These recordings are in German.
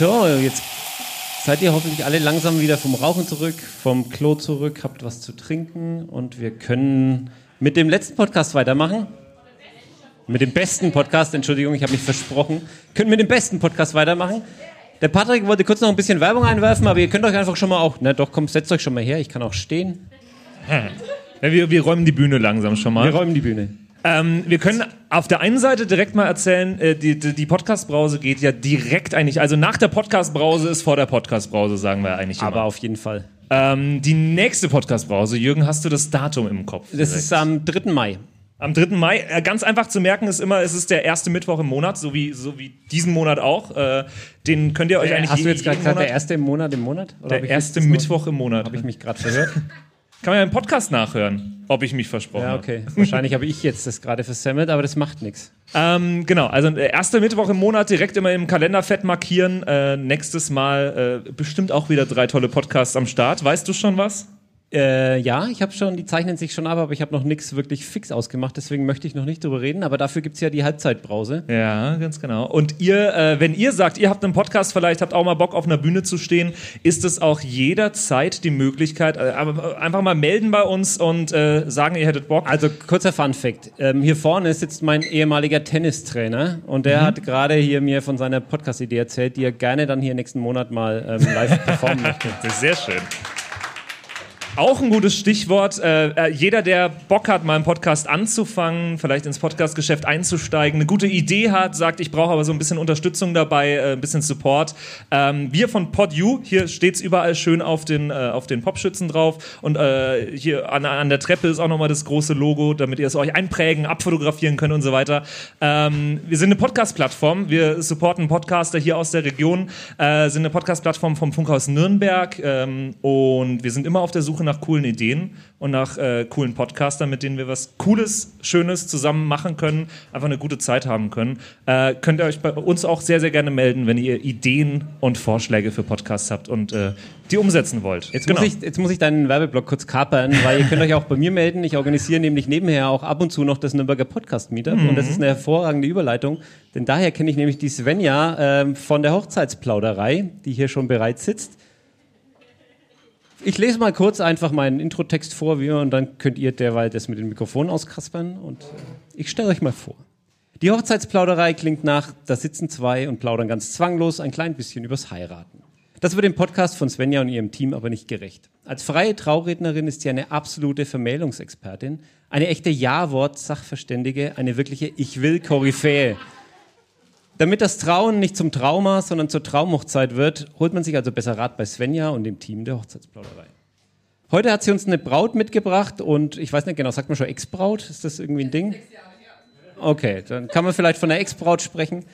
So, jetzt seid ihr hoffentlich alle langsam wieder vom Rauchen zurück, vom Klo zurück, habt was zu trinken und wir können mit dem letzten Podcast weitermachen. Mit dem besten Podcast, Entschuldigung, ich habe mich versprochen. Können mit dem besten Podcast weitermachen. Der Patrick wollte kurz noch ein bisschen Werbung einwerfen, aber ihr könnt euch einfach schon mal auch, na doch, komm, setzt euch schon mal her, ich kann auch stehen. Ja, wir, wir räumen die Bühne langsam schon mal. Wir räumen die Bühne. Ähm, wir können auf der einen Seite direkt mal erzählen, äh, die, die, die Podcast-Brause geht ja direkt eigentlich, also nach der Podcast-Brause ist vor der Podcast-Brause, sagen wir eigentlich immer. Aber auf jeden Fall. ähm, die nächste Podcast-Brause, Jürgen, hast du das Datum im Kopf? Das direkt? ist am 3. Mai. Am 3. Mai, äh, ganz einfach zu merken ist immer, es ist der erste Mittwoch im Monat, so wie, so wie diesen Monat auch. Äh, den könnt ihr euch eigentlich Hast du je- jetzt gerade gesagt, der erste im Monat im Monat? Oder der erste Mittwoch im Monat. Habe ich mich gerade verhört? Kann man ja im Podcast nachhören, ob ich mich versprochen Ja, habe. okay. Wahrscheinlich habe ich jetzt das gerade versemmelt, aber das macht nichts. Ähm, genau, also der erste Mittwoch im Monat direkt immer im Kalender fett markieren. Äh, nächstes Mal äh, bestimmt auch wieder drei tolle Podcasts am Start. Weißt du schon was? Äh, ja, ich habe schon, die zeichnen sich schon ab, aber ich habe noch nichts wirklich fix ausgemacht, deswegen möchte ich noch nicht drüber reden, aber dafür gibt's ja die Halbzeitbrause. Ja, ganz genau. Und ihr, äh, wenn ihr sagt, ihr habt einen Podcast, vielleicht habt auch mal Bock auf einer Bühne zu stehen, ist es auch jederzeit die Möglichkeit, äh, aber einfach mal melden bei uns und äh, sagen, ihr hättet Bock. Also kurzer Fun Fact. Ähm, hier vorne sitzt mein ehemaliger Tennistrainer und der hat gerade hier mir von seiner Podcast-Idee erzählt, die er gerne dann hier nächsten Monat mal ähm, live performen möchte. Das ist sehr schön. Auch ein gutes Stichwort. Äh, äh, jeder, der Bock hat, mal einen Podcast anzufangen, vielleicht ins Podcastgeschäft einzusteigen, eine gute Idee hat, sagt, ich brauche aber so ein bisschen Unterstützung dabei, äh, ein bisschen Support. Ähm, wir von PodU, hier steht's überall schön auf den, äh, auf den Popschützen drauf und äh, hier an, an der Treppe ist auch nochmal das große Logo, damit ihr es euch einprägen, abfotografieren könnt und so weiter. Ähm, wir sind eine Podcast-Plattform. Wir supporten Podcaster hier aus der Region, äh, sind eine Podcast-Plattform vom Funkhaus Nürnberg ähm, und wir sind immer auf der Suche nach coolen Ideen und nach äh, coolen Podcastern, mit denen wir was Cooles, Schönes zusammen machen können, einfach eine gute Zeit haben können. Äh, könnt ihr euch bei uns auch sehr, sehr gerne melden, wenn ihr Ideen und Vorschläge für Podcasts habt und äh, die umsetzen wollt. Jetzt, Genau. muss ich, jetzt muss ich deinen Werbeblock kurz kapern, weil ihr könnt euch auch bei mir melden. Ich organisiere nämlich nebenher auch ab und zu noch das Nürnberger Podcast Meetup und das ist eine hervorragende Überleitung, denn daher kenne ich nämlich die Svenja ähm, von der Hochzeitsplauderei, die hier schon bereits sitzt. Ich lese mal kurz einfach meinen Introtext vor wie immer, und dann könnt ihr derweil das mit dem Mikrofon auskaspern und ich stelle euch mal vor. Die Hochzeitsplauderei klingt nach, da sitzen zwei und plaudern ganz zwanglos ein klein bisschen übers Heiraten. Das wird dem Podcast von Svenja und ihrem Team aber nicht gerecht. Als freie Traurednerin ist sie eine absolute Vermählungsexpertin, eine echte Ja-Wort-Sachverständige, eine wirkliche Ich-Will-Koryphäe. Damit das Trauen nicht zum Trauma, sondern zur Traumhochzeit wird, holt man sich also besser Rat bei Svenja und dem Team der Hochzeitsplauderei. Heute hat sie uns eine Braut mitgebracht und ich weiß nicht genau, sagt man schon Ex-Braut? Ist das irgendwie ein Ding? Okay, dann kann man vielleicht von der Ex-Braut sprechen.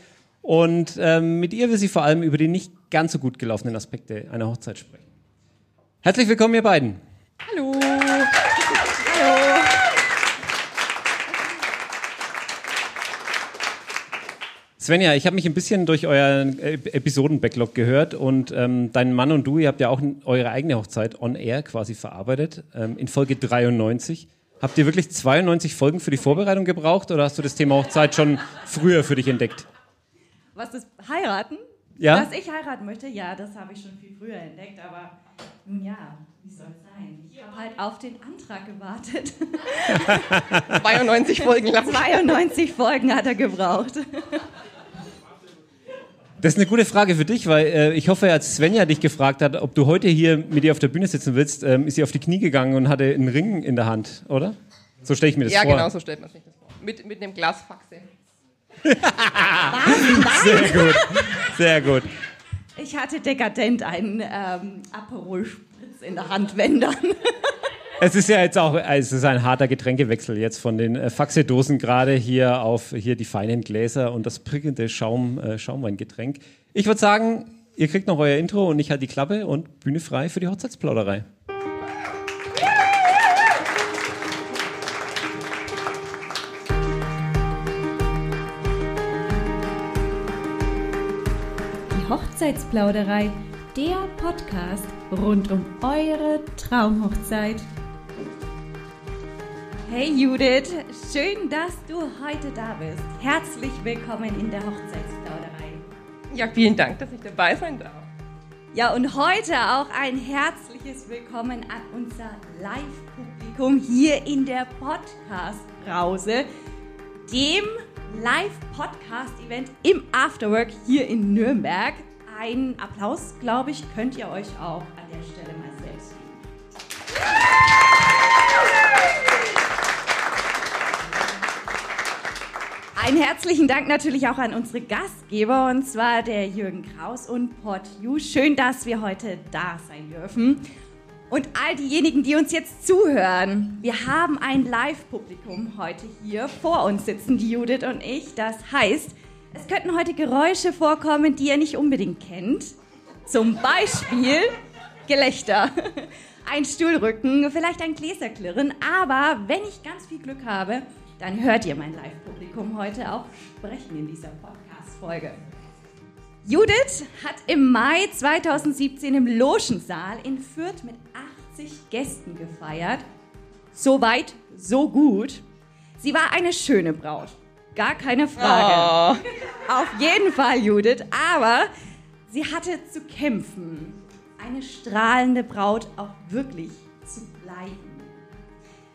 Und ähm, mit ihr will sie vor allem über die nicht ganz so gut gelaufenen Aspekte einer Hochzeit sprechen. Herzlich willkommen, ihr beiden. Hallo. Svenja, ich habe mich ein bisschen durch euren äh, Episoden-Backlog gehört und ähm, dein Mann und du, ihr habt ja auch eure eigene Hochzeit on air quasi verarbeitet, ähm, in Folge 93. Habt ihr wirklich 92 Folgen für die Vorbereitung gebraucht oder hast du das Thema Hochzeit schon früher für dich entdeckt? Was ist heiraten? Ja? Dass ich heiraten möchte? Ja, das habe ich schon viel früher entdeckt, aber nun ja, wie soll es sein? Ich habe halt auf den Antrag gewartet. 92 Folgen lang. 92 Folgen hat er gebraucht. Das ist eine gute Frage für dich, weil äh, ich hoffe, als Svenja dich gefragt hat, ob du heute hier mit ihr auf der Bühne sitzen willst, ähm, ist sie auf die Knie gegangen und hatte einen Ring in der Hand, oder? So stelle ich mir das Ja, vor. genau so stellt man sich das vor. Mit, mit einem Glas Faxe. Sehr gut, sehr gut. Ich hatte dekadent einen ähm, Aperol Spritz in der Hand, wenn dann. Es ist ja jetzt auch, es ist ein harter Getränkewechsel jetzt von den äh, Faxedosen gerade hier auf hier die feinen Gläser und das prickelnde Schaum, äh, Schaumweingetränk. Ich würde sagen, ihr kriegt noch euer Intro und ich halte die Klappe und Bühne frei für die Hochzeitsplauderei. Die Hochzeitsplauderei, der Podcast rund um eure Traumhochzeit. Hey Judith, schön, dass du heute da bist. Herzlich willkommen in der Hochzeitsplauderei. Ja, vielen Dank, dass ich dabei sein darf. Ja, und heute auch ein herzliches Willkommen an unser Live-Publikum hier in der Podcast-Brause, dem Live-Podcast-Event im Afterwork hier in Nürnberg. Einen Applaus, glaube ich, könnt ihr euch auch an der Stelle mal selbst geben. Einen herzlichen Dank natürlich auch an unsere Gastgeber, und zwar der Jürgen Kraus und Port You. Schön, dass wir heute da sein dürfen. Und all diejenigen, die uns jetzt zuhören, wir haben ein Live-Publikum heute hier vor uns sitzen, die Judith und ich. Das heißt, es könnten heute Geräusche vorkommen, die ihr nicht unbedingt kennt. Zum Beispiel Gelächter, ein Stuhlrücken, vielleicht ein Gläserklirren. Aber wenn ich ganz viel Glück habe, dann hört ihr mein Live-Publikum heute auch sprechen in dieser Podcast-Folge. Judith hat im Mai 2017 im Logensaal in Fürth mit 80 Gästen gefeiert. So weit, so gut. Sie war eine schöne Braut. Gar keine Frage. Oh. Auf jeden Fall, Judith. Aber sie hatte zu kämpfen, eine strahlende Braut auch wirklich zu bleiben.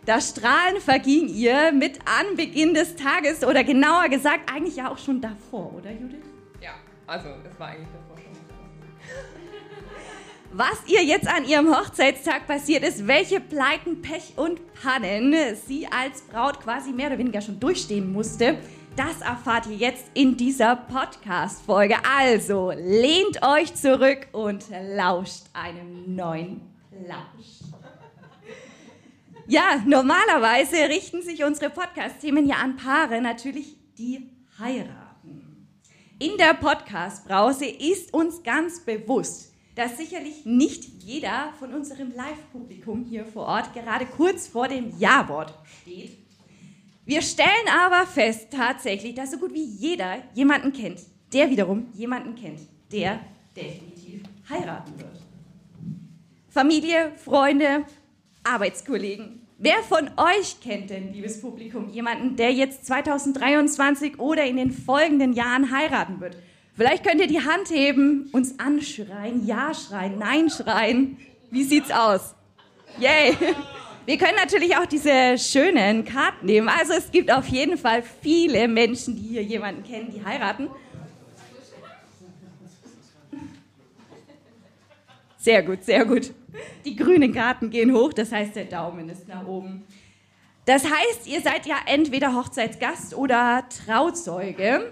Das Strahlen verging ihr mit Anbeginn des Tages oder genauer gesagt eigentlich ja auch schon davor, oder Judith? Ja, also es war eigentlich davor schon. Was ihr jetzt an ihrem Hochzeitstag passiert ist, welche Pleiten, Pech und Pannen sie als Braut quasi mehr oder weniger schon durchstehen musste, das erfahrt ihr jetzt in dieser Podcast-Folge. Also lehnt euch zurück und lauscht einem neuen Lausch. Ja, normalerweise richten sich unsere Podcast-Themen ja an Paare, natürlich die heiraten. In der Podcast-Brause ist uns ganz bewusst, dass sicherlich nicht jeder von unserem Live-Publikum hier vor Ort gerade kurz vor dem Ja-Wort steht. Wir stellen aber fest tatsächlich, dass so gut wie jeder jemanden kennt, der wiederum jemanden kennt, der definitiv heiraten wird. Familie, Freunde, Arbeitskollegen. Wer von euch kennt denn, liebes Publikum, jemanden, der jetzt 2023 oder in den folgenden Jahren heiraten wird? Vielleicht könnt ihr die Hand heben, uns anschreien, Ja schreien, Nein schreien. Wie sieht's aus? Yay! Wir können natürlich auch diese schönen Karten nehmen. Also es gibt auf jeden Fall viele Menschen, die hier jemanden kennen, die heiraten. Sehr gut, sehr gut. Die grünen Karten gehen hoch, das heißt, der Daumen ist nach oben. Das heißt, ihr seid ja entweder Hochzeitsgast oder Trauzeuge.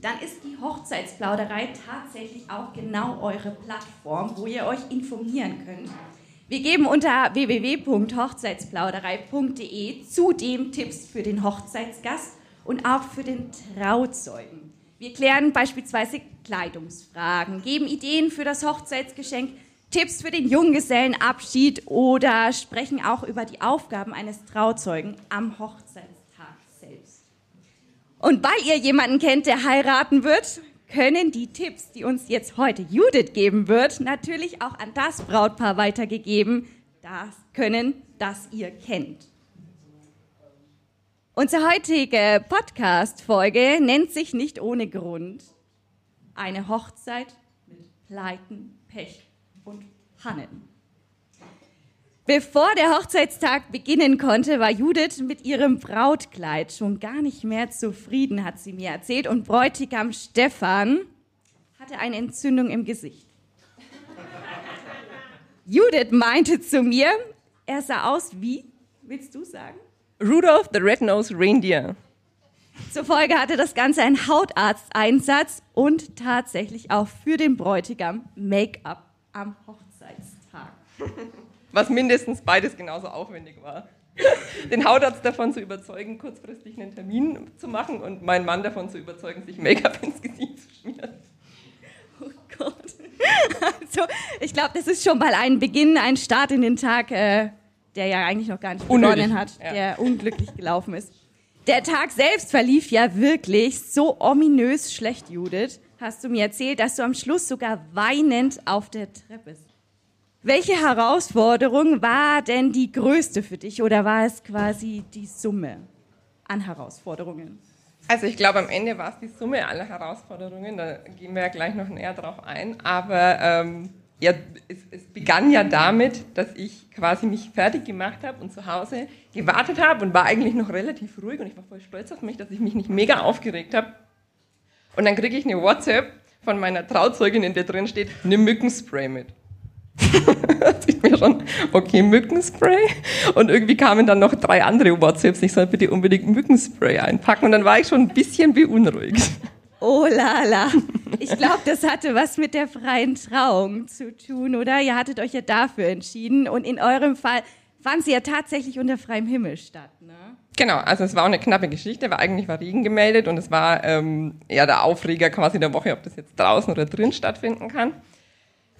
Dann ist die Hochzeitsplauderei tatsächlich auch genau eure Plattform, wo ihr euch informieren könnt. Wir geben unter www.hochzeitsplauderei.de zudem Tipps für den Hochzeitsgast und auch für den Trauzeugen. Wir klären beispielsweise Kleidungsfragen, geben Ideen für das Hochzeitsgeschenk, Tipps für den Junggesellenabschied oder sprechen auch über die Aufgaben eines Trauzeugen am Hochzeitstag selbst. Und weil ihr jemanden kennt, der heiraten wird, können die Tipps, die uns jetzt heute Judith geben wird, natürlich auch an das Brautpaar weitergegeben, das können, das ihr kennt. Unsere heutige Podcast-Folge nennt sich nicht ohne Grund eine Hochzeit mit Pleiten, Pech und Pannen. Bevor der Hochzeitstag beginnen konnte, war Judith mit ihrem Brautkleid schon gar nicht mehr zufrieden, hat sie mir erzählt. Und Bräutigam Stefan hatte eine Entzündung im Gesicht. Judith meinte zu mir, er sah aus wie, willst du sagen? Rudolph the Red-Nosed Reindeer. Zur Folge hatte das Ganze einen Hautarzteinsatz und tatsächlich auch für den Bräutigam Make-up am Hochzeitstag. Was mindestens beides genauso aufwendig war. Den Hautarzt davon zu überzeugen, kurzfristig einen Termin zu machen und meinen Mann davon zu überzeugen, sich Make-up ins Gesicht zu schmieren. Oh Gott. Also, ich glaube, das ist schon mal ein Beginn, ein Start in den Tag, äh, der ja eigentlich noch gar nicht begonnen hat, ja. der unglücklich gelaufen ist. Der Tag selbst verlief ja wirklich so ominös schlecht, Judith. Hast du mir erzählt, dass du am Schluss sogar weinend auf der Treppe sitzt. Welche Herausforderung war denn die größte für dich oder war es quasi die Summe an Herausforderungen? Also ich glaube, am Ende war es die Summe aller Herausforderungen, da gehen wir ja gleich noch näher drauf ein, aber ähm, ja, es, es, begann ja damit, dass ich quasi mich fertig gemacht habe und zu Hause gewartet habe und war eigentlich noch relativ ruhig und ich war voll stolz auf mich, dass ich mich nicht mega aufgeregt habe. Und dann kriege ich eine WhatsApp von meiner Trauzeugin, in der drin steht, nimm Mückenspray mit. ich mir schon, okay, Mückenspray. Und irgendwie kamen dann noch drei andere WhatsApps, ich soll bitte unbedingt Mückenspray einpacken. Und dann war ich schon ein bisschen beunruhigt. Oh lala. Ich glaube, das hatte was mit der freien Trauung zu tun, oder? Ihr hattet euch ja dafür entschieden und in eurem Fall fand sie ja tatsächlich unter freiem Himmel statt, ne? Genau, also es war auch eine knappe Geschichte, weil eigentlich war Regen gemeldet und es war ähm, ja der Aufreger quasi der Woche, ob das jetzt draußen oder drin stattfinden kann.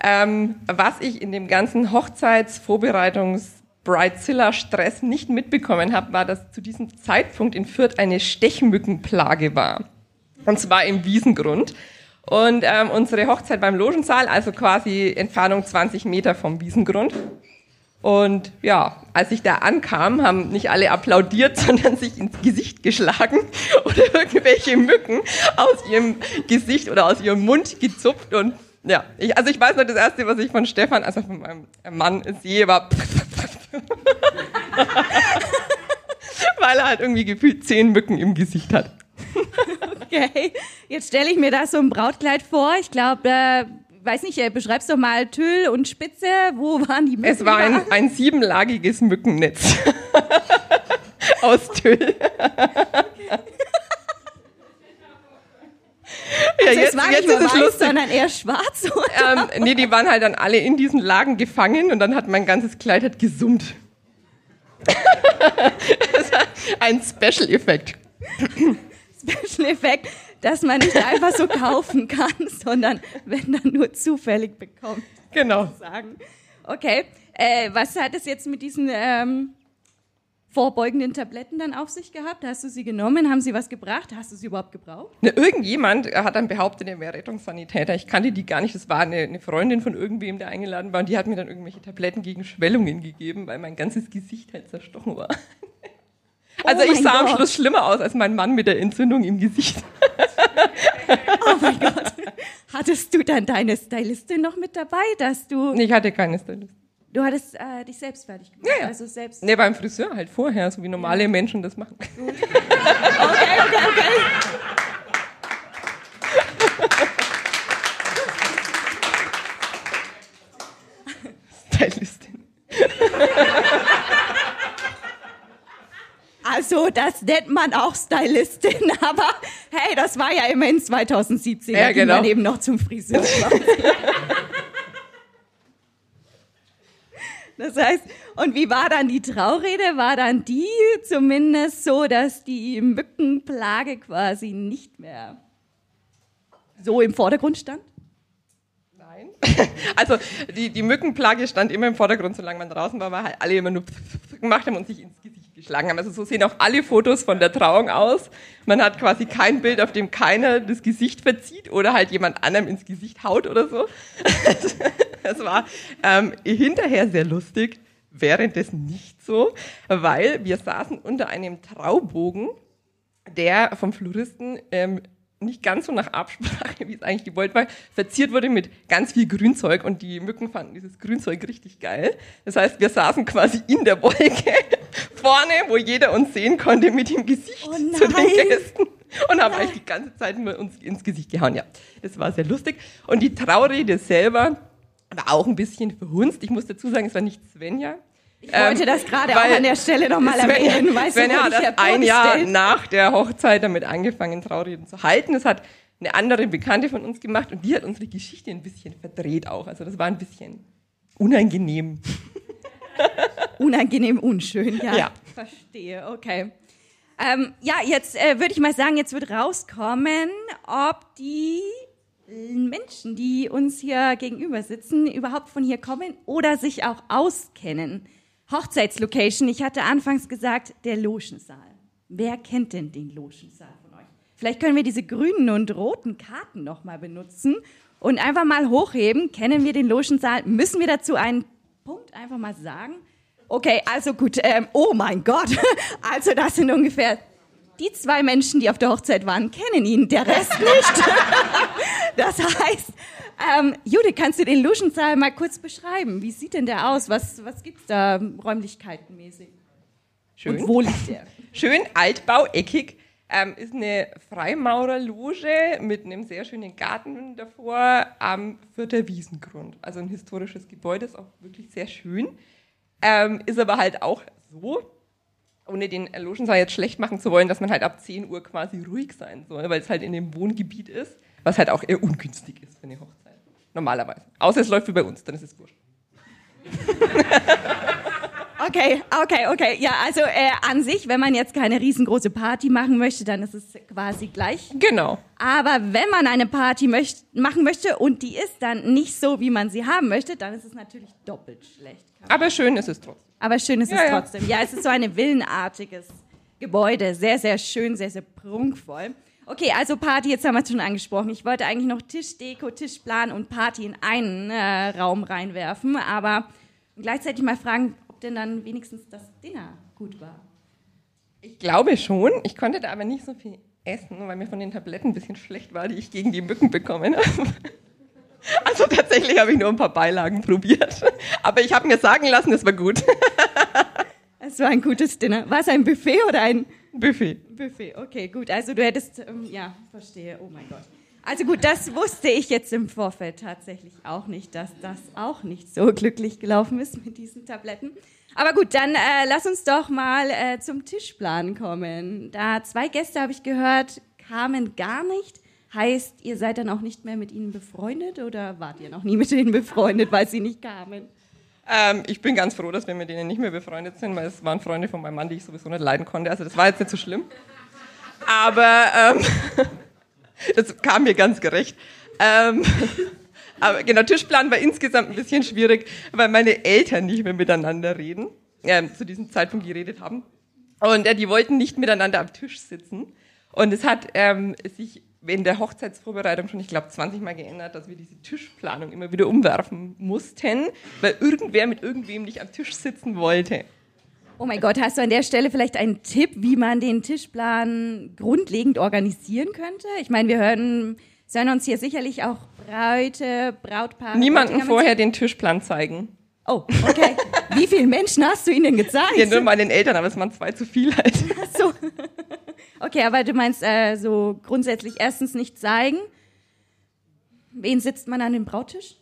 Ähm, was ich in dem ganzen Hochzeitsvorbereitungs- Bridezilla-Stress nicht mitbekommen habe, war, dass zu diesem Zeitpunkt in Fürth eine Stechmückenplage war. Und zwar im Wiesengrund. Und ähm, unsere Hochzeit beim Logensaal, also quasi Entfernung 20 Meter vom Wiesengrund. Und ja, als ich da ankam, haben nicht alle applaudiert, sondern sich ins Gesicht geschlagen oder irgendwelche Mücken aus ihrem Gesicht oder aus ihrem Mund gezupft. Und ja, ich, also ich weiß noch, das Erste, was ich von Stefan, also von meinem Mann sehe, war weil er halt irgendwie gefühlt zehn Mücken im Gesicht hat. Okay, jetzt stelle ich mir da so ein Brautkleid vor. Ich glaube, äh, weiß nicht, äh, beschreibst doch mal Tüll und Spitze. Wo waren die Mücken? Es war ein, ein siebenlagiges Mückennetz aus Tüll. Ja, also jetzt, es war nicht jetzt ist weiß, sondern eher schwarz. Ähm, nee, die waren halt dann alle in diesen Lagen gefangen und dann hat mein ganzes Kleid hat gesummt. ein Special-Effekt. Special-Effekt, dass man nicht einfach so kaufen kann, sondern wenn dann nur zufällig bekommt. Genau. Sagen. Okay, äh, was hat es jetzt mit diesen ähm, vorbeugenden Tabletten dann auf sich gehabt? Hast du sie genommen? Haben sie was gebracht? Hast du sie überhaupt gebraucht? Na, irgendjemand hat dann behauptet, er wäre Rettungssanitäter. Ich kannte die gar nicht. Das war eine, eine, Freundin von irgendwem, der eingeladen war. Und die hat mir dann irgendwelche Tabletten gegen Schwellungen gegeben, weil mein ganzes Gesicht halt zerstochen war. Also oh ich sah Gott. am Schluss schlimmer aus als mein Mann mit der Entzündung im Gesicht. Oh mein Gott. Hattest du dann deine Stylistin noch mit dabei, dass du... Ich hatte keine Stylistin. Du hattest äh, dich selbst fertig gemacht? Ja, ja. Also selbst nee, beim Friseur halt vorher, so wie normale ja. Menschen das machen. Okay, okay, okay. Stylistin. Das nennt man auch Stylistin, aber hey, das war ja immerhin 2017. Ja, da genau. man eben noch zum Friseur. das heißt, und wie war dann die Traurede? War dann die zumindest so, dass die Mückenplage quasi nicht mehr so im Vordergrund stand? Nein. Also die, die Mückenplage stand immer im Vordergrund, solange man draußen war, weil halt alle immer nur gemacht haben und sich ins Gesicht geschlagen haben. Also so sehen auch alle Fotos von der Trauung aus. Man hat quasi kein Bild, auf dem keiner das Gesicht verzieht oder halt jemand anderem ins Gesicht haut oder so. Das war ähm, hinterher sehr lustig, währenddessen nicht so, weil wir saßen unter einem Traubogen, der vom Floristen ähm, nicht ganz so nach Absprache, wie es eigentlich gewollt war, verziert wurde mit ganz viel Grünzeug und die Mücken fanden dieses Grünzeug richtig geil. Das heißt, wir saßen quasi in der Wolke vorne, wo jeder uns sehen konnte mit dem Gesicht oh zu den Gästen und haben eigentlich die ganze Zeit uns ins Gesicht gehauen. Ja, das war sehr lustig. Und die Traurede selber war auch ein bisschen verhunzt. Ich muss dazu sagen, es war nicht Svenja, ich wollte ähm, das gerade auch an der Stelle nochmal erwähnen. Weißt Sven du, hat das ein Jahr nach der Hochzeit damit angefangen, Traureden zu halten. Das hat eine andere Bekannte von uns gemacht und die hat unsere Geschichte ein bisschen verdreht auch. Also das war ein bisschen unangenehm. Unangenehm, unschön, ja. ja. Verstehe, okay. Ähm, ja, jetzt äh, würde ich mal sagen, jetzt wird rauskommen, ob die Menschen, die uns hier gegenüber sitzen, überhaupt von hier kommen oder sich auch auskennen. Hochzeitslocation. Ich hatte anfangs gesagt, der Logensaal. Wer kennt denn den Logensaal von euch? Vielleicht können wir diese grünen und roten Karten nochmal benutzen und einfach mal hochheben. Kennen wir den Logensaal? Müssen wir dazu einen Punkt einfach mal sagen? Okay, also gut. Ähm, oh mein Gott. Also das sind ungefähr die zwei Menschen, die auf der Hochzeit waren, kennen ihn, der Rest nicht. das heißt, ähm, Judith, kannst du den Luschensaal mal kurz beschreiben? Wie sieht denn der aus? Was, was gibt's da räumlichkeitenmäßig? Schön. Und wo liegt der? Schön altbau, eckig. Ähm, ist eine Freimaurerloge mit einem sehr schönen Garten davor am Vierter Wiesengrund. Also ein historisches Gebäude, ist auch wirklich sehr schön. Ähm, ist aber halt auch so, ohne den Logensaal jetzt schlecht machen zu wollen, dass man halt ab 10 Uhr quasi ruhig sein soll, weil es halt in dem Wohngebiet ist, was halt auch eher ungünstig ist für eine Hochzeit. Normalerweise. Außer es läuft wie bei uns, dann ist es wurscht. Okay, okay, okay. Ja, also äh, an sich, wenn man jetzt keine riesengroße Party machen möchte, dann ist es quasi gleich. Genau. Aber wenn man eine Party möcht machen möchte und die ist dann nicht so, wie man sie haben möchte, dann ist es natürlich doppelt schlecht. Aber schön ist es trotzdem. Aber schön ist Ja, es ja. trotzdem. Ja, es ist so ein villenartiges Gebäude. Sehr, sehr schön, sehr, sehr prunkvoll. Okay, also Party, jetzt haben wir es schon angesprochen. Ich wollte eigentlich noch Tischdeko, Tischplan und Party in einen äh, Raum reinwerfen, aber gleichzeitig mal fragen, denn dann wenigstens das Dinner gut war. Ich glaube schon. Ich konnte da aber nicht so viel essen, weil mir von den Tabletten ein bisschen schlecht war, die ich gegen die Mücken bekommen habe. Also tatsächlich habe ich nur ein paar Beilagen probiert. Aber ich habe mir sagen lassen, es war gut. Es war ein gutes Dinner. War es ein Buffet oder ein Buffet. Buffet? Okay, gut. Also du hättest, ähm, ja, verstehe. Oh mein Gott. Also gut, das wusste ich jetzt im Vorfeld tatsächlich auch nicht, dass das auch nicht so glücklich gelaufen ist mit diesen Tabletten. Aber gut, dann äh, lass uns doch mal äh, zum Tischplan kommen. Da zwei Gäste, habe ich gehört, kamen gar nicht. Heißt, ihr seid dann auch nicht mehr mit ihnen befreundet oder wart ihr noch nie mit ihnen befreundet, weil sie nicht kamen? Ähm, ich bin ganz froh, dass wir mit denen nicht mehr befreundet sind, weil es waren Freunde von meinem Mann, die ich sowieso nicht leiden konnte. Also das war jetzt nicht so schlimm. Aber ähm, das kam mir ganz gerecht. Ähm, aber genau, Tischplan war insgesamt ein bisschen schwierig, weil meine Eltern nicht mehr miteinander reden, ähm, zu diesem Zeitpunkt geredet haben. Und äh, die wollten nicht miteinander am Tisch sitzen. Und es hat ähm, sich in der Hochzeitsvorbereitung schon, ich glaube, 20 Mal geändert, dass wir diese Tischplanung immer wieder umwerfen mussten, weil irgendwer mit irgendwem nicht am Tisch sitzen wollte. Oh mein Gott, hast du an der Stelle vielleicht einen Tipp, wie man den Tischplan grundlegend organisieren könnte? Ich meine, wir hören, es hören uns hier sicherlich auch Bräute, Brautpaare. Niemanden vorher den Tischplan zeigen. Oh, okay. Wie vielen Menschen hast du ihnen gezeigt? Ja, nur meinen Eltern, aber es waren zwei zu viel halt. Ach so. Okay, aber du meinst äh, so grundsätzlich erstens nicht zeigen. Wen sitzt man an dem Brautisch?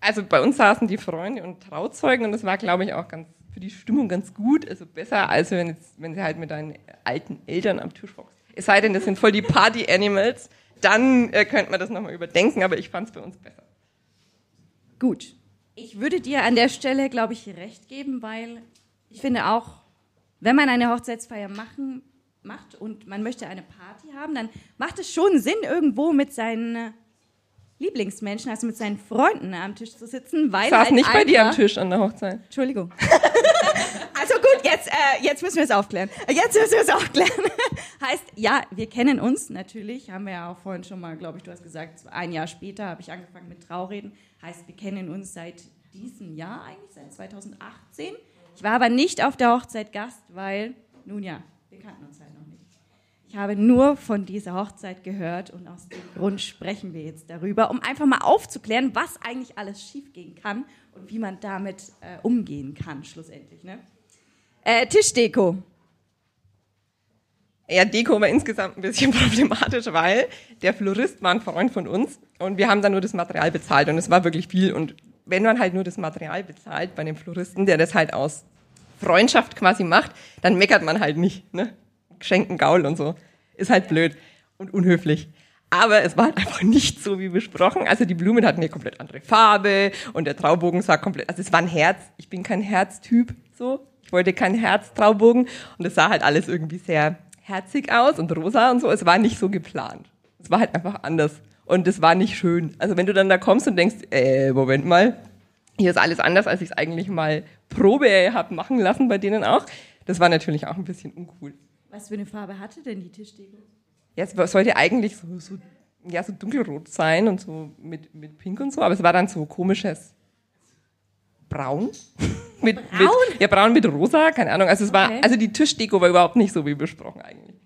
Also bei uns saßen die Freunde und Trauzeugen und das war, glaube ich, auch ganz für die Stimmung ganz gut. Also besser, als wenn, jetzt, wenn sie halt mit deinen alten Eltern am Tisch hockst. Es sei denn, das sind voll die Party-Animals, dann äh, könnte man das nochmal überdenken, aber ich fand es bei uns besser. Gut. Ich würde dir an der Stelle, glaube ich, recht geben, weil ich finde auch, wenn man eine Hochzeitsfeier machen, macht und man möchte eine Party haben, dann macht es schon Sinn, irgendwo mit seinen Lieblingsmenschen, also mit seinen Freunden am Tisch zu sitzen, weil Ich saß halt nicht bei dir am Tisch an der Hochzeit. Entschuldigung. also gut, jetzt, äh, jetzt müssen wir es aufklären. Jetzt müssen wir es aufklären. heißt, ja, wir kennen uns natürlich, haben wir ja auch vorhin schon mal, glaube ich, du hast gesagt, ein Jahr später habe ich angefangen mit Traureden. Heißt, wir kennen uns seit diesem Jahr eigentlich, seit 2018. Ich war aber nicht auf der Hochzeit Gast, weil, nun ja, wir kannten uns halt noch. Ich habe nur von dieser Hochzeit gehört und aus dem Grund sprechen wir jetzt darüber, um einfach mal aufzuklären, was eigentlich alles schiefgehen kann und wie man damit äh, umgehen kann, schlussendlich. Ne? Äh, Tischdeko. Ja, Deko war insgesamt ein bisschen problematisch, weil der Florist war ein Freund von uns und wir haben dann nur das Material bezahlt und es war wirklich viel. Und wenn man halt nur das Material bezahlt bei dem Floristen, der das halt aus Freundschaft quasi macht, dann meckert man halt nicht. Ne? Geschenken Gaul und so. Ist halt blöd und unhöflich. Aber es war halt einfach nicht so wie besprochen. Also die Blumen hatten eine komplett andere Farbe und der Traubogen sah komplett, also es war ein Herz. Ich bin kein Herztyp, so. Ich wollte keinen Herztraubogen und es sah halt alles irgendwie sehr herzig aus und rosa und so. Es war nicht so geplant. Es war halt einfach anders und es war nicht schön. Also wenn du dann da kommst und denkst, äh, Moment mal, hier ist alles anders, als ich es eigentlich mal Probe habe machen lassen bei denen auch. Das war natürlich auch ein bisschen uncool. Was für eine Farbe hatte denn die Tischdeko? Ja, es sollte eigentlich so, so, ja, so dunkelrot sein und so mit, mit Pink und so, aber es war dann so komisches Braun. mit, Braun? Mit, ja, braun mit rosa, keine Ahnung. Also es war, Okay. also die Tischdeko war überhaupt nicht so wie besprochen eigentlich.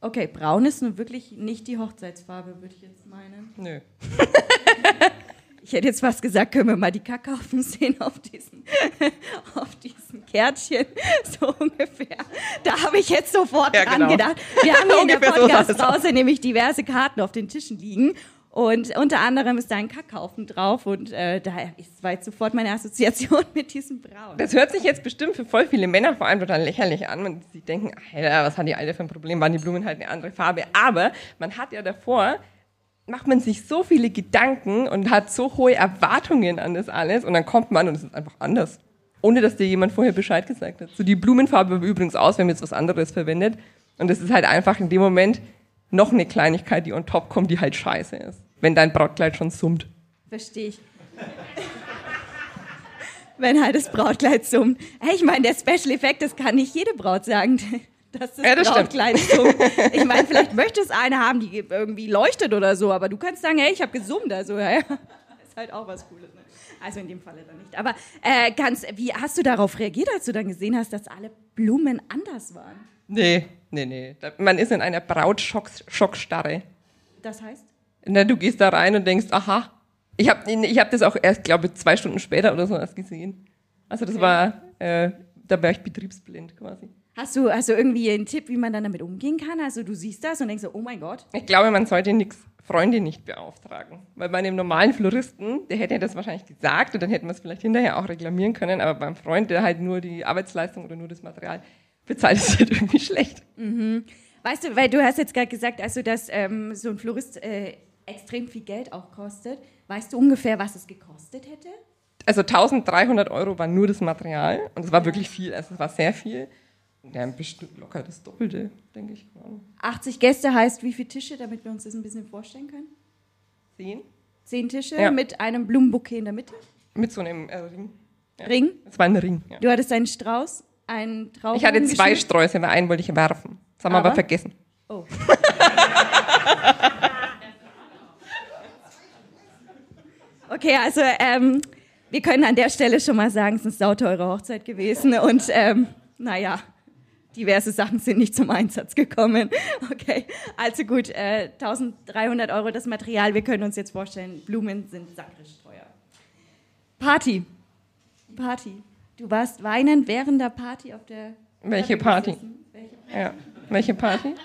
Okay, braun ist nun wirklich nicht die Hochzeitsfarbe, würde ich jetzt meinen. Nö. Ich hätte jetzt fast gesagt, können wir mal die Kackhaufen sehen auf diesen, auf diesen Kärtchen, so ungefähr. Da habe ich jetzt sofort Ja, dran genau. gedacht. Wir haben hier in der so Podcast-Pause nämlich diverse Karten auf den Tischen liegen. Und unter anderem ist da ein Kackhaufen drauf und äh, da ist war jetzt sofort meine Assoziation mit diesem Braun. Das hört sich jetzt bestimmt für voll viele Männer vor allem total lächerlich an und sie denken, Alter, was hat die Alte für ein Problem, waren die Blumen halt eine andere Farbe. Aber man hat ja davor, macht man sich so viele Gedanken und hat so hohe Erwartungen an das alles und dann kommt man und es ist einfach anders. Ohne dass dir jemand vorher Bescheid gesagt hat. So die Blumenfarbe übrigens aus, wenn man jetzt was anderes verwendet. Und es ist halt einfach in dem Moment noch eine Kleinigkeit, die on top kommt, die halt scheiße ist. Wenn dein Brautkleid schon summt. Verstehe ich. Wenn halt das Brautkleid summt. Hey, ich meine, der Special Effekt, das kann nicht jede Braut sagen, das, Ja, das stimmt. Brautkleid summt. Ich meine, vielleicht möchte es eine haben, die irgendwie leuchtet oder so, aber du kannst sagen, hey, ich habe gesummt, also ja, ja. ist halt auch was Cooles. Ne? Also in dem Falle dann nicht. Aber äh, ganz, wie hast du darauf reagiert, als du dann gesehen hast, dass alle Blumen anders waren? Nee, nee, nee. Man ist in einer Brautschockstarre. Das heißt? Na, du gehst da rein und denkst, aha. Ich habe ich hab das auch erst, glaube ich, zwei Stunden später oder so erst gesehen. Also das war, äh, da war ich betriebsblind quasi. Hast du also irgendwie einen Tipp, wie man dann damit umgehen kann? Also du siehst das und denkst so, oh mein Gott. Ich glaube, man sollte nix, Freunde nicht beauftragen. Weil bei einem normalen Floristen, der hätte das wahrscheinlich gesagt und dann hätten wir es vielleicht hinterher auch reklamieren können, aber beim Freund, der halt nur die Arbeitsleistung oder nur das Material bezahlt, ist halt irgendwie schlecht. Weißt du, weil du hast jetzt gerade gesagt, also dass ähm, so ein Florist äh, extrem viel Geld auch kostet. Weißt du ungefähr, was es gekostet hätte? Also 1300 Euro war nur das Material und es war wirklich viel, also es war sehr viel. Ja, bestimmt locker das Doppelte, denke ich. 80 Gäste heißt wie viele Tische, damit wir uns das ein bisschen vorstellen können? Zehn? Zehn Tische Ja. mit einem Blumenbouquet in der Mitte. Mit so einem äh, Ring. Ja. Ring. Es war ein Ring. Ja. Du hattest einen Strauß, einen Trauben. Ich hatte zwei Sträuße, aber einen wollte ich werfen. Das haben wir Aber? aber vergessen. Oh. Okay, also ähm, wir können an der Stelle schon mal sagen, es ist eine sauteure Hochzeit gewesen und ähm, naja, diverse Sachen sind nicht zum Einsatz gekommen. Okay, also gut, äh, 1300 Euro das Material, wir können uns jetzt vorstellen, Blumen sind sakrisch teuer. Party, Party. Du warst weinen während der Party auf der... Welche Party? Welche? Ja. Welche Party?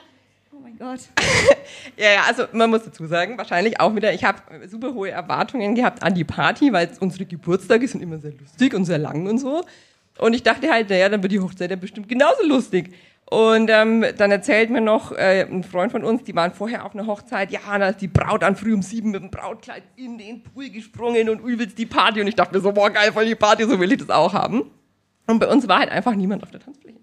Oh mein Gott. Ja, ja, also man muss dazu sagen, wahrscheinlich auch wieder, ich habe super hohe Erwartungen gehabt an die Party, weil unsere Geburtstage sind immer sehr lustig und sehr lang und so. Und ich dachte halt, naja, dann wird die Hochzeit ja bestimmt genauso lustig. Und ähm, dann erzählt mir noch äh, ein Freund von uns, die waren vorher auf einer Hochzeit, ja, da ist die Braut an früh um sieben mit dem Brautkleid in den Pool gesprungen und übelst die Party. Und ich dachte mir so, boah, geil, voll die Party, so will ich das auch haben. Und bei uns war halt einfach niemand auf der Tanzfläche.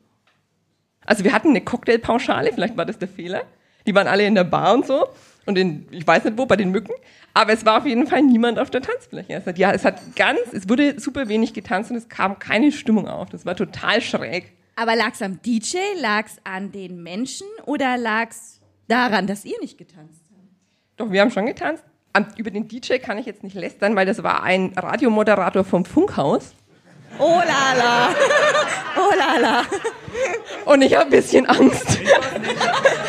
Also wir hatten eine Cocktailpauschale, vielleicht war das der Fehler. Die waren alle in der Bar und so. Und in, ich weiß nicht wo, bei den Mücken. Aber es war auf jeden Fall niemand auf der Tanzfläche. Es hat, ja, es hat ganz, es wurde super wenig getanzt und es kam keine Stimmung auf. Das war total schräg. Aber lag's am DJ, lag's an den Menschen oder lag's daran, dass ihr nicht getanzt habt? Doch, wir haben schon getanzt. Am, über den DJ kann ich jetzt nicht lästern, weil das war ein Radiomoderator vom Funkhaus. Oh la la. Oh la la. Und ich habe ein bisschen Angst.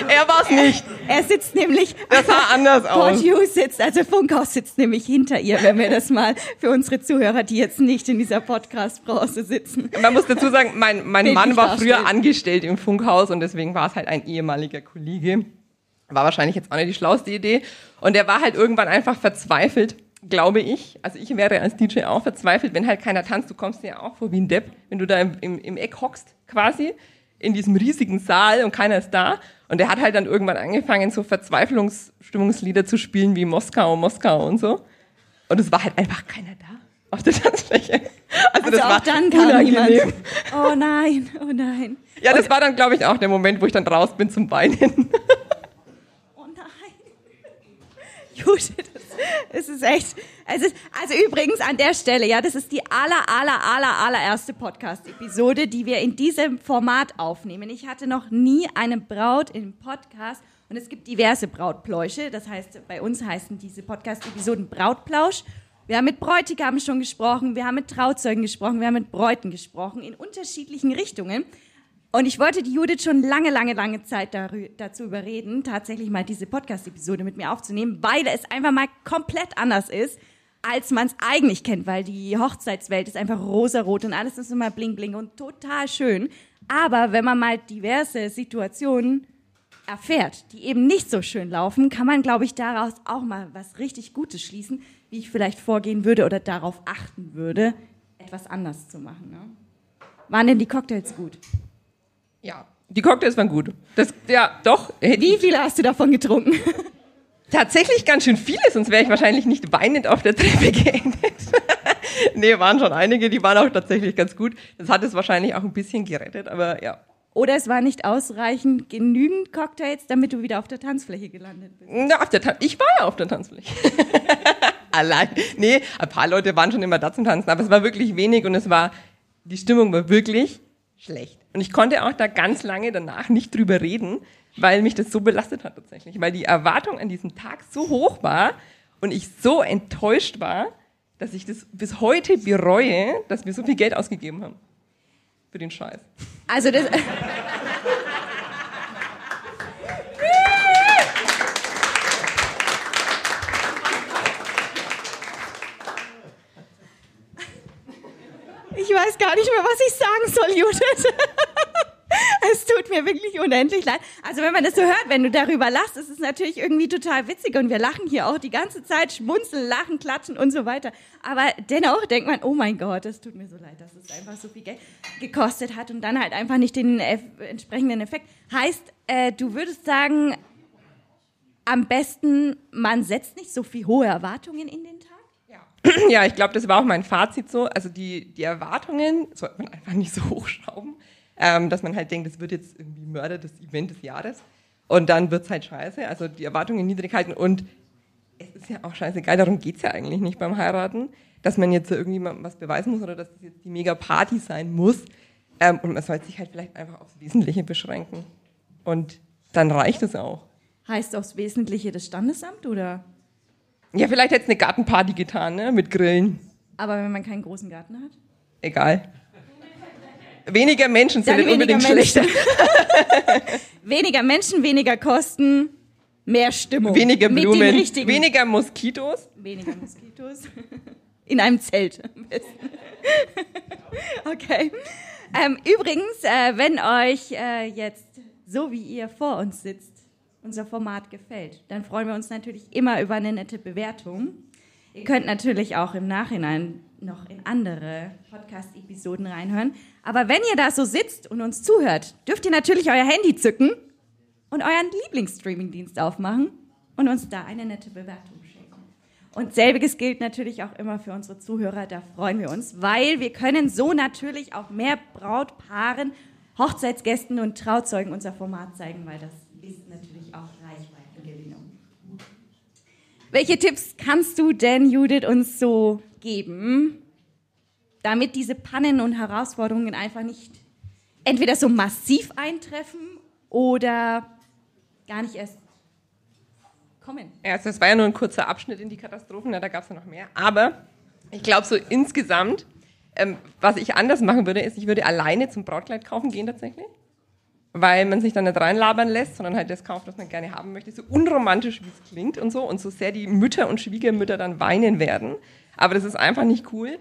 er war es nicht. Er sitzt nämlich, Das sah anders aus. Hughes sitzt, also Funkhaus sitzt nämlich hinter ihr, wenn wir das mal für unsere Zuhörer, die jetzt nicht in dieser Podcast-Brause sitzen. Man muss dazu sagen, mein, mein Mann war früher angestellt im Funkhaus und deswegen war es halt ein ehemaliger Kollege. War wahrscheinlich jetzt auch nicht die schlauste Idee. Und der war halt irgendwann einfach verzweifelt, glaube ich. Also ich wäre als DJ auch verzweifelt, wenn halt keiner tanzt. Du kommst dir ja auch vor wie ein Depp, wenn du da im, im, im Eck hockst quasi in diesem riesigen Saal und keiner ist da. Und der hat halt dann irgendwann angefangen, so Verzweiflungsstimmungslieder zu spielen wie Moskau, Moskau und so. Und es war halt einfach keiner da auf der Tanzfläche. Also, Also das auch war dann kam unangenehm. niemand. Oh nein, oh nein. Ja, das war dann, glaube ich, auch der Moment, wo ich dann raus bin zum Weinen. Oh nein. Jute, das ist echt. Es ist, also übrigens an der Stelle, ja, das ist die aller, aller, aller, allererste Podcast-Episode, die wir in diesem Format aufnehmen. Ich hatte noch nie eine Braut im Podcast und es gibt diverse Brautpläusche. Das heißt, bei uns heißen diese Podcast-Episoden Brautplausch. Wir haben mit Bräutigamen schon gesprochen, wir haben mit Trauzeugen gesprochen, wir haben mit Bräuten gesprochen in unterschiedlichen Richtungen. Und ich wollte die Judith schon lange, lange, lange Zeit dazu überreden, tatsächlich mal diese Podcast-Episode mit mir aufzunehmen, weil es einfach mal komplett anders ist, als man es eigentlich kennt, weil die Hochzeitswelt ist einfach rosarot und alles ist immer bling bling und total schön. Aber wenn man mal diverse Situationen erfährt, die eben nicht so schön laufen, kann man, glaube ich, daraus auch mal was richtig Gutes schließen, wie ich vielleicht vorgehen würde oder darauf achten würde, etwas anders zu machen. Ne? Waren denn die Cocktails gut? Ja, die Cocktails waren gut. Das, ja, doch. Wie viele hast du davon getrunken? Tatsächlich ganz schön viele, sonst wäre ich wahrscheinlich nicht weinend auf der Treppe geendet. nee, waren schon einige, die waren auch tatsächlich ganz gut. Das hat es wahrscheinlich auch ein bisschen gerettet, aber ja. Oder es war nicht ausreichend genügend Cocktails, damit du wieder auf der Tanzfläche gelandet bist. Na, auf der Ta ich war ja auf der Tanzfläche. Allein. Nee, ein paar Leute waren schon immer da zum Tanzen, aber es war wirklich wenig und es war, die Stimmung war wirklich schlecht. Und ich konnte auch da ganz lange danach nicht drüber reden, weil mich das so belastet hat tatsächlich. Weil die Erwartung an diesem Tag so hoch war und ich so enttäuscht war, dass ich das bis heute bereue, dass wir so viel Geld ausgegeben haben für den Scheiß. Also das. Weiß gar nicht mehr, was ich sagen soll, Judith. Es tut mir wirklich unendlich leid. Also wenn man das so hört, wenn du darüber lachst, ist es natürlich irgendwie total witzig und wir lachen hier auch die ganze Zeit, schmunzeln, lachen, klatschen und so weiter. Aber dennoch denkt man, oh mein Gott, das tut mir so leid, dass es einfach so viel Geld gekostet hat und dann halt einfach nicht den entsprechenden Effekt. Heißt, äh, du würdest sagen, am besten, man setzt nicht so viel hohe Erwartungen in den Tag? Ja, ich glaube, das war auch mein Fazit so. Also die, die Erwartungen sollte man einfach nicht so hochschrauben ähm, dass man halt denkt, das wird jetzt irgendwie Mörder das Event des Jahres. Und dann wird es halt scheiße. Also die Erwartungen niedrig halten. Und es ist ja auch scheißegal, darum geht es ja eigentlich nicht beim Heiraten, dass man jetzt irgendwie mal was beweisen muss oder dass das jetzt die mega Party sein muss. Ähm, und man sollte sich halt vielleicht einfach aufs Wesentliche beschränken. Und dann reicht es auch. Heißt aufs Wesentliche das Standesamt oder? Ja, vielleicht hätte es eine Gartenparty getan, ne? Mit Grillen. Aber wenn man keinen großen Garten hat? Egal. Weniger Menschen sind nicht unbedingt schlechter. weniger Menschen, weniger Kosten, mehr Stimmung. Weniger Blumen, weniger Moskitos. Weniger Moskitos. In einem Zelt am besten. okay. Ähm, übrigens, äh, wenn euch äh, jetzt, so wie ihr vor uns sitzt, unser Format gefällt, dann freuen wir uns natürlich immer über eine nette Bewertung. Ihr könnt natürlich auch im Nachhinein noch in andere Podcast-Episoden reinhören. Aber wenn ihr da so sitzt und uns zuhört, dürft ihr natürlich euer Handy zücken und euren Lieblingsstreaming-Dienst aufmachen und uns da eine nette Bewertung schicken. Und selbiges gilt natürlich auch immer für unsere Zuhörer, da freuen wir uns, weil wir können so natürlich auch mehr Brautpaaren, Hochzeitsgästen und Trauzeugen unser Format zeigen, weil das ist natürlich auch Reichweitengewinnung. Welche Tipps kannst du denn, Judith, uns so geben, damit diese Pannen und Herausforderungen einfach nicht entweder so massiv eintreffen oder gar nicht erst kommen. Ja, also das war ja nur ein kurzer Abschnitt in die Katastrophen, ja, da gab es ja noch mehr. Aber ich glaube so insgesamt, ähm, was ich anders machen würde, ist, ich würde alleine zum Brautkleid kaufen gehen tatsächlich. Weil man sich dann nicht reinlabern lässt, sondern halt das kauft, was man gerne haben möchte. So unromantisch, wie es klingt und so. Und so sehr die Mütter und Schwiegermütter dann weinen werden aber das ist einfach nicht cool.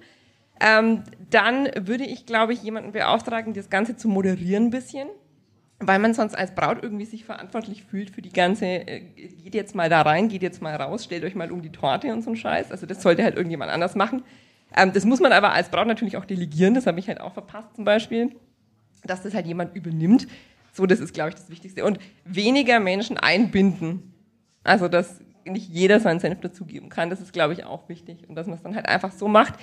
Ähm, dann würde ich, glaube ich, jemanden beauftragen, das Ganze zu moderieren ein bisschen, weil man sonst als Braut irgendwie sich verantwortlich fühlt für die ganze, äh, geht jetzt mal da rein, geht jetzt mal raus, stellt euch mal um die Torte und so ein Scheiß. Also das sollte halt irgendjemand anders machen. Ähm, das muss man aber als Braut natürlich auch delegieren, das habe ich halt auch verpasst zum Beispiel, dass das halt jemand übernimmt. So, das ist, glaube ich, das Wichtigste. Und weniger Menschen einbinden. Also das nicht jeder seinen Senf dazugeben kann. Das ist, glaube ich, auch wichtig. Und dass man es dann halt einfach so macht,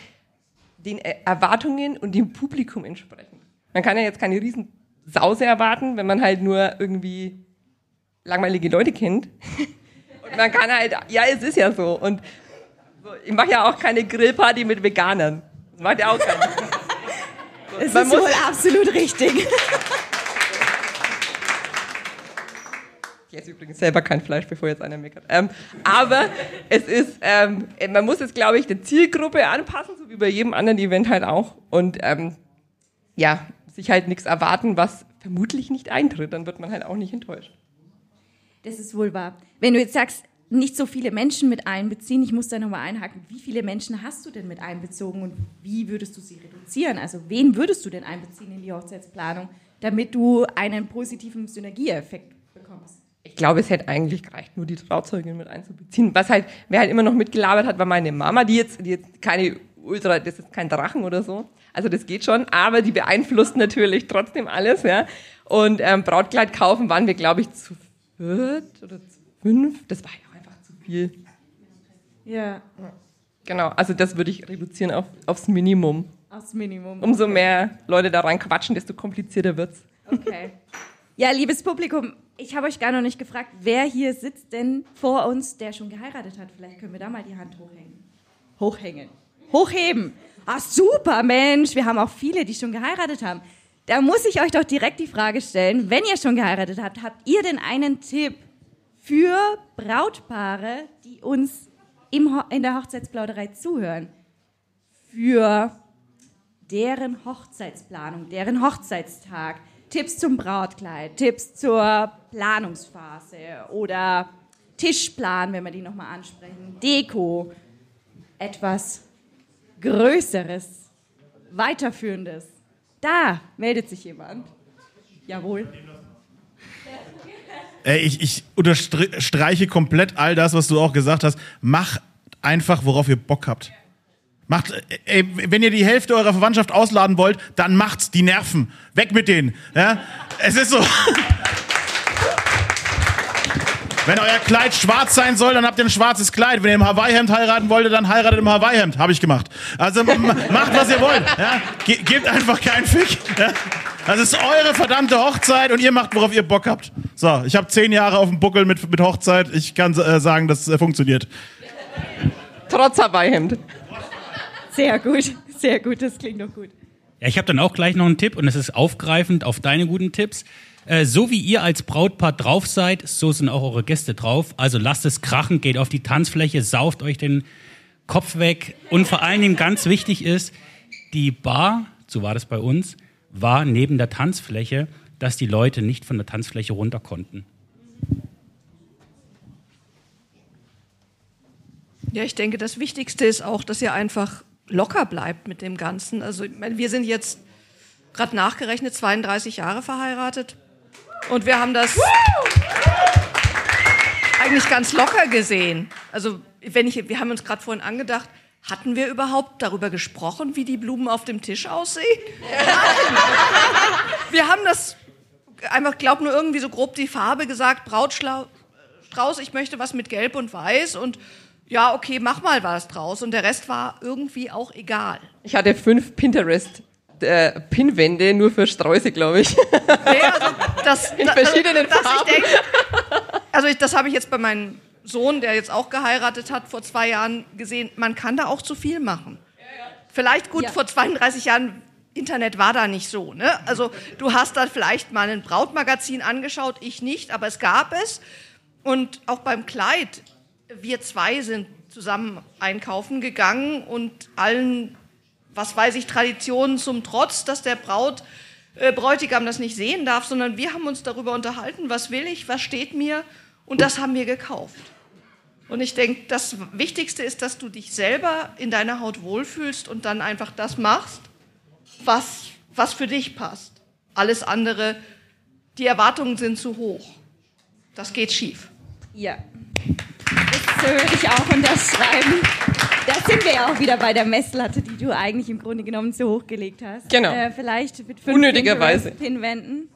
den Erwartungen und dem Publikum entsprechend. Man kann ja jetzt keine riesen Sause erwarten, wenn man halt nur irgendwie langweilige Leute kennt. Und man kann halt, ja, es ist ja so. Und ich mache ja auch keine Grillparty mit Veganern. Das macht ja auch keiner. Es ist wohl absolut richtig. Ich esse übrigens selber kein Fleisch, bevor jetzt einer meckert. Ähm, aber es ist, ähm, man muss jetzt, glaube ich, der Zielgruppe anpassen, so wie bei jedem anderen Event halt auch. Und ähm, ja, sich halt nichts erwarten, was vermutlich nicht eintritt, dann wird man halt auch nicht enttäuscht. Das ist wohl wahr. Wenn du jetzt sagst, nicht so viele Menschen mit einbeziehen, ich muss da nochmal einhaken, wie viele Menschen hast du denn mit einbezogen und wie würdest du sie reduzieren? Also wen würdest du denn einbeziehen in die Hochzeitsplanung, damit du einen positiven Synergieeffekt bekommst? Ich glaube, es hätte eigentlich gereicht, nur die Trauzeugin mit einzubeziehen. Was halt, wer halt immer noch mitgelabert hat, war meine Mama, die jetzt, die jetzt keine Ultra, das ist kein Drachen oder so. Also das geht schon, aber die beeinflusst natürlich trotzdem alles, ja. Und ähm, Brautkleid kaufen waren wir, glaube ich, zu viert oder zu fünf. Das war ja einfach zu viel. Ja. Genau, also das würde ich reduzieren auf, aufs Minimum. Aufs Minimum. Umso mehr Leute da rein quatschen, desto komplizierter wird's. Okay. Ja, liebes Publikum, ich habe euch gar noch nicht gefragt, wer hier sitzt denn vor uns, der schon geheiratet hat. Vielleicht können wir da mal die Hand hochhängen. Hochhängen. Hochheben. Ah, super, Mensch. Wir haben auch viele, die schon geheiratet haben. Da muss ich euch doch direkt die Frage stellen, wenn ihr schon geheiratet habt, habt ihr denn einen Tipp für Brautpaare, die uns in der Hochzeitsplauderei zuhören? Für deren Hochzeitsplanung, deren Hochzeitstag, Tipps zum Brautkleid, Tipps zur Planungsphase oder Tischplan, wenn wir die nochmal ansprechen, Deko, etwas Größeres, Weiterführendes. Da meldet sich jemand. Jawohl. Ey, ich, ich unterstreiche komplett all das, was du auch gesagt hast. Mach einfach, worauf ihr Bock habt. Macht, ey, wenn ihr die Hälfte eurer Verwandtschaft ausladen wollt, dann macht's die Nerven. Weg mit denen. Ja? Es ist so. Wenn euer Kleid schwarz sein soll, dann habt ihr ein schwarzes Kleid. Wenn ihr im Hawaii-Hemd heiraten wollt, dann heiratet im Hawaii-Hemd. Habe ich gemacht. Also macht, was ihr wollt. Ja? Ge gebt einfach keinen Fick. Ja? Das ist eure verdammte Hochzeit und ihr macht, worauf ihr Bock habt. So, ich habe zehn Jahre auf dem Buckel mit, mit Hochzeit. Ich kann äh, sagen, das äh, funktioniert. Trotz Hawaii-Hemd. Sehr gut, sehr gut, das klingt doch gut. Ja, ich habe dann auch gleich noch einen Tipp und es ist aufgreifend auf deine guten Tipps. Äh, so wie ihr als Brautpaar drauf seid, so sind auch eure Gäste drauf. Also lasst es krachen, geht auf die Tanzfläche, sauft euch den Kopf weg. Und vor allen Dingen ganz wichtig ist, die Bar, so war das bei uns, war neben der Tanzfläche, dass die Leute nicht von der Tanzfläche runter konnten. Ja, ich denke, das Wichtigste ist auch, dass ihr einfach locker bleibt mit dem Ganzen. Also, wir sind jetzt gerade nachgerechnet 32 Jahre verheiratet und wir haben das eigentlich ganz locker gesehen. Also, wenn ich, wir haben uns gerade vorhin angedacht, hatten wir überhaupt darüber gesprochen, wie die Blumen auf dem Tisch aussehen? Nein. Wir haben das einfach, glaub nur irgendwie so grob die Farbe gesagt, Brautstrauß, ich möchte was mit Gelb und Weiß und ja, okay, mach mal was draus. Und der Rest war irgendwie auch egal. Ich hatte fünf Pinterest. Äh, Pinwände nur für Sträuße, glaube ich. Nee, also das, In verschiedenen das, Farben. Ich denk, also ich, das habe ich jetzt bei meinem Sohn, der jetzt auch geheiratet hat, vor zwei Jahren gesehen. Man kann da auch zu viel machen. Vielleicht gut, Ja. vor 32 Jahren, Internet war da nicht so. Ne? Also du hast da vielleicht mal ein Brautmagazin angeschaut, ich nicht, aber es gab es. Und auch beim Kleid, wir zwei sind zusammen einkaufen gegangen und allen, was weiß ich, Traditionen zum Trotz, dass der Braut, äh, Bräutigam das nicht sehen darf, sondern wir haben uns darüber unterhalten, was will ich, was steht mir und das haben wir gekauft. Und ich denke, das Wichtigste ist, dass du dich selber in deiner Haut wohlfühlst und dann einfach das machst, was, was für dich passt. Alles andere, die Erwartungen sind zu hoch. Das geht schief. Ja. Das würde ich auch unterschreiben. Da sind wir ja auch wieder bei der Messlatte, die du eigentlich im Grunde genommen zu hoch gelegt hast. Genau. Äh, vielleicht mit fünf Unnötigerweise. Pinwänden.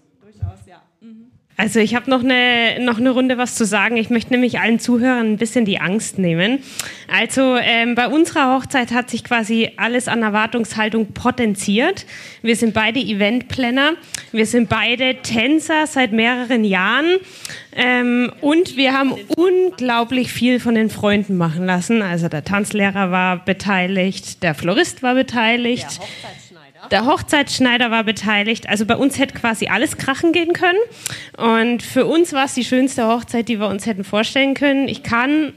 Also ich habe noch eine, noch eine Runde was zu sagen. Ich möchte nämlich allen Zuhörern ein bisschen die Angst nehmen. Also ähm, bei unserer Hochzeit hat sich quasi alles an Erwartungshaltung potenziert. Wir sind beide Eventplanner, wir sind beide Tänzer seit mehreren Jahren ähm, und wir haben unglaublich viel von den Freunden machen lassen. Also der Tanzlehrer war beteiligt, der Florist war beteiligt. Der Hochzeitsschneider war beteiligt. Also bei uns hätte quasi alles krachen gehen können. Und für uns war es die schönste Hochzeit, die wir uns hätten vorstellen können. Ich kann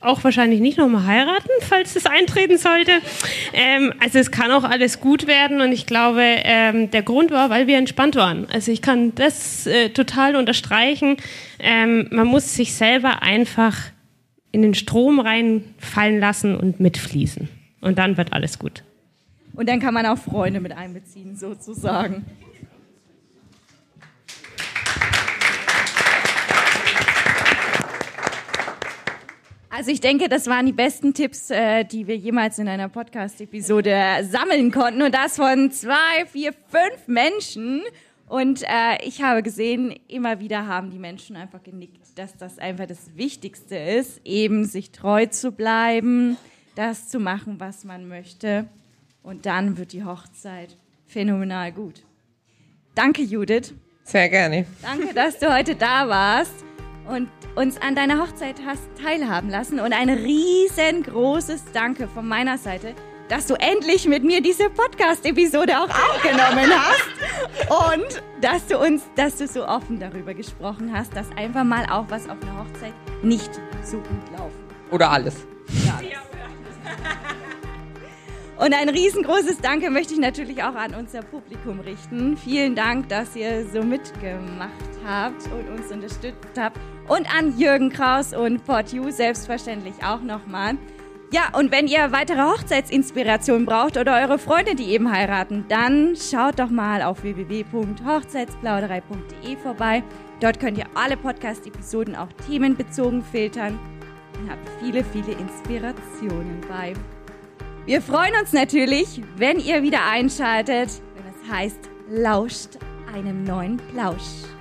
auch wahrscheinlich nicht nochmal heiraten, falls es eintreten sollte. Ähm, also es kann auch alles gut werden und ich glaube, ähm, der Grund war, weil wir entspannt waren. Also ich kann das äh, total unterstreichen. Ähm, man muss sich selber einfach in den Strom reinfallen lassen und mitfließen. Und dann wird alles gut. Und dann kann man auch Freunde mit einbeziehen, sozusagen. Also ich denke, das waren die besten Tipps, äh, die wir jemals in einer Podcast-Episode sammeln konnten. Und das von zwei, vier, fünf Menschen. Und äh, ich habe gesehen, immer wieder haben die Menschen einfach genickt, dass das einfach das Wichtigste ist, eben sich treu zu bleiben, das zu machen, was man möchte. Und dann wird die Hochzeit phänomenal gut. Danke, Judith. Sehr gerne. Danke, dass du heute da warst und uns an deiner Hochzeit hast teilhaben lassen. Und ein riesengroßes Danke von meiner Seite, dass du endlich mit mir diese Podcast-Episode auch aufgenommen hast. Und dass du uns, dass du so offen darüber gesprochen hast, dass einfach mal auch was auf einer Hochzeit nicht so gut laufen. Oder alles. Ja. Und ein riesengroßes Danke möchte ich natürlich auch an unser Publikum richten. Vielen Dank, dass ihr so mitgemacht habt und uns unterstützt habt. Und an Jürgen Kraus und Portiu selbstverständlich auch nochmal. Ja, und wenn ihr weitere Hochzeitsinspiration braucht oder eure Freunde, die eben heiraten, dann schaut doch mal auf www.hochzeitsplauderei.de vorbei. Dort könnt ihr alle Podcast-Episoden auch themenbezogen filtern und habt viele, viele Inspirationen bei. Wir freuen uns natürlich, wenn ihr wieder einschaltet, wenn es heißt, lauscht einem neuen Plausch.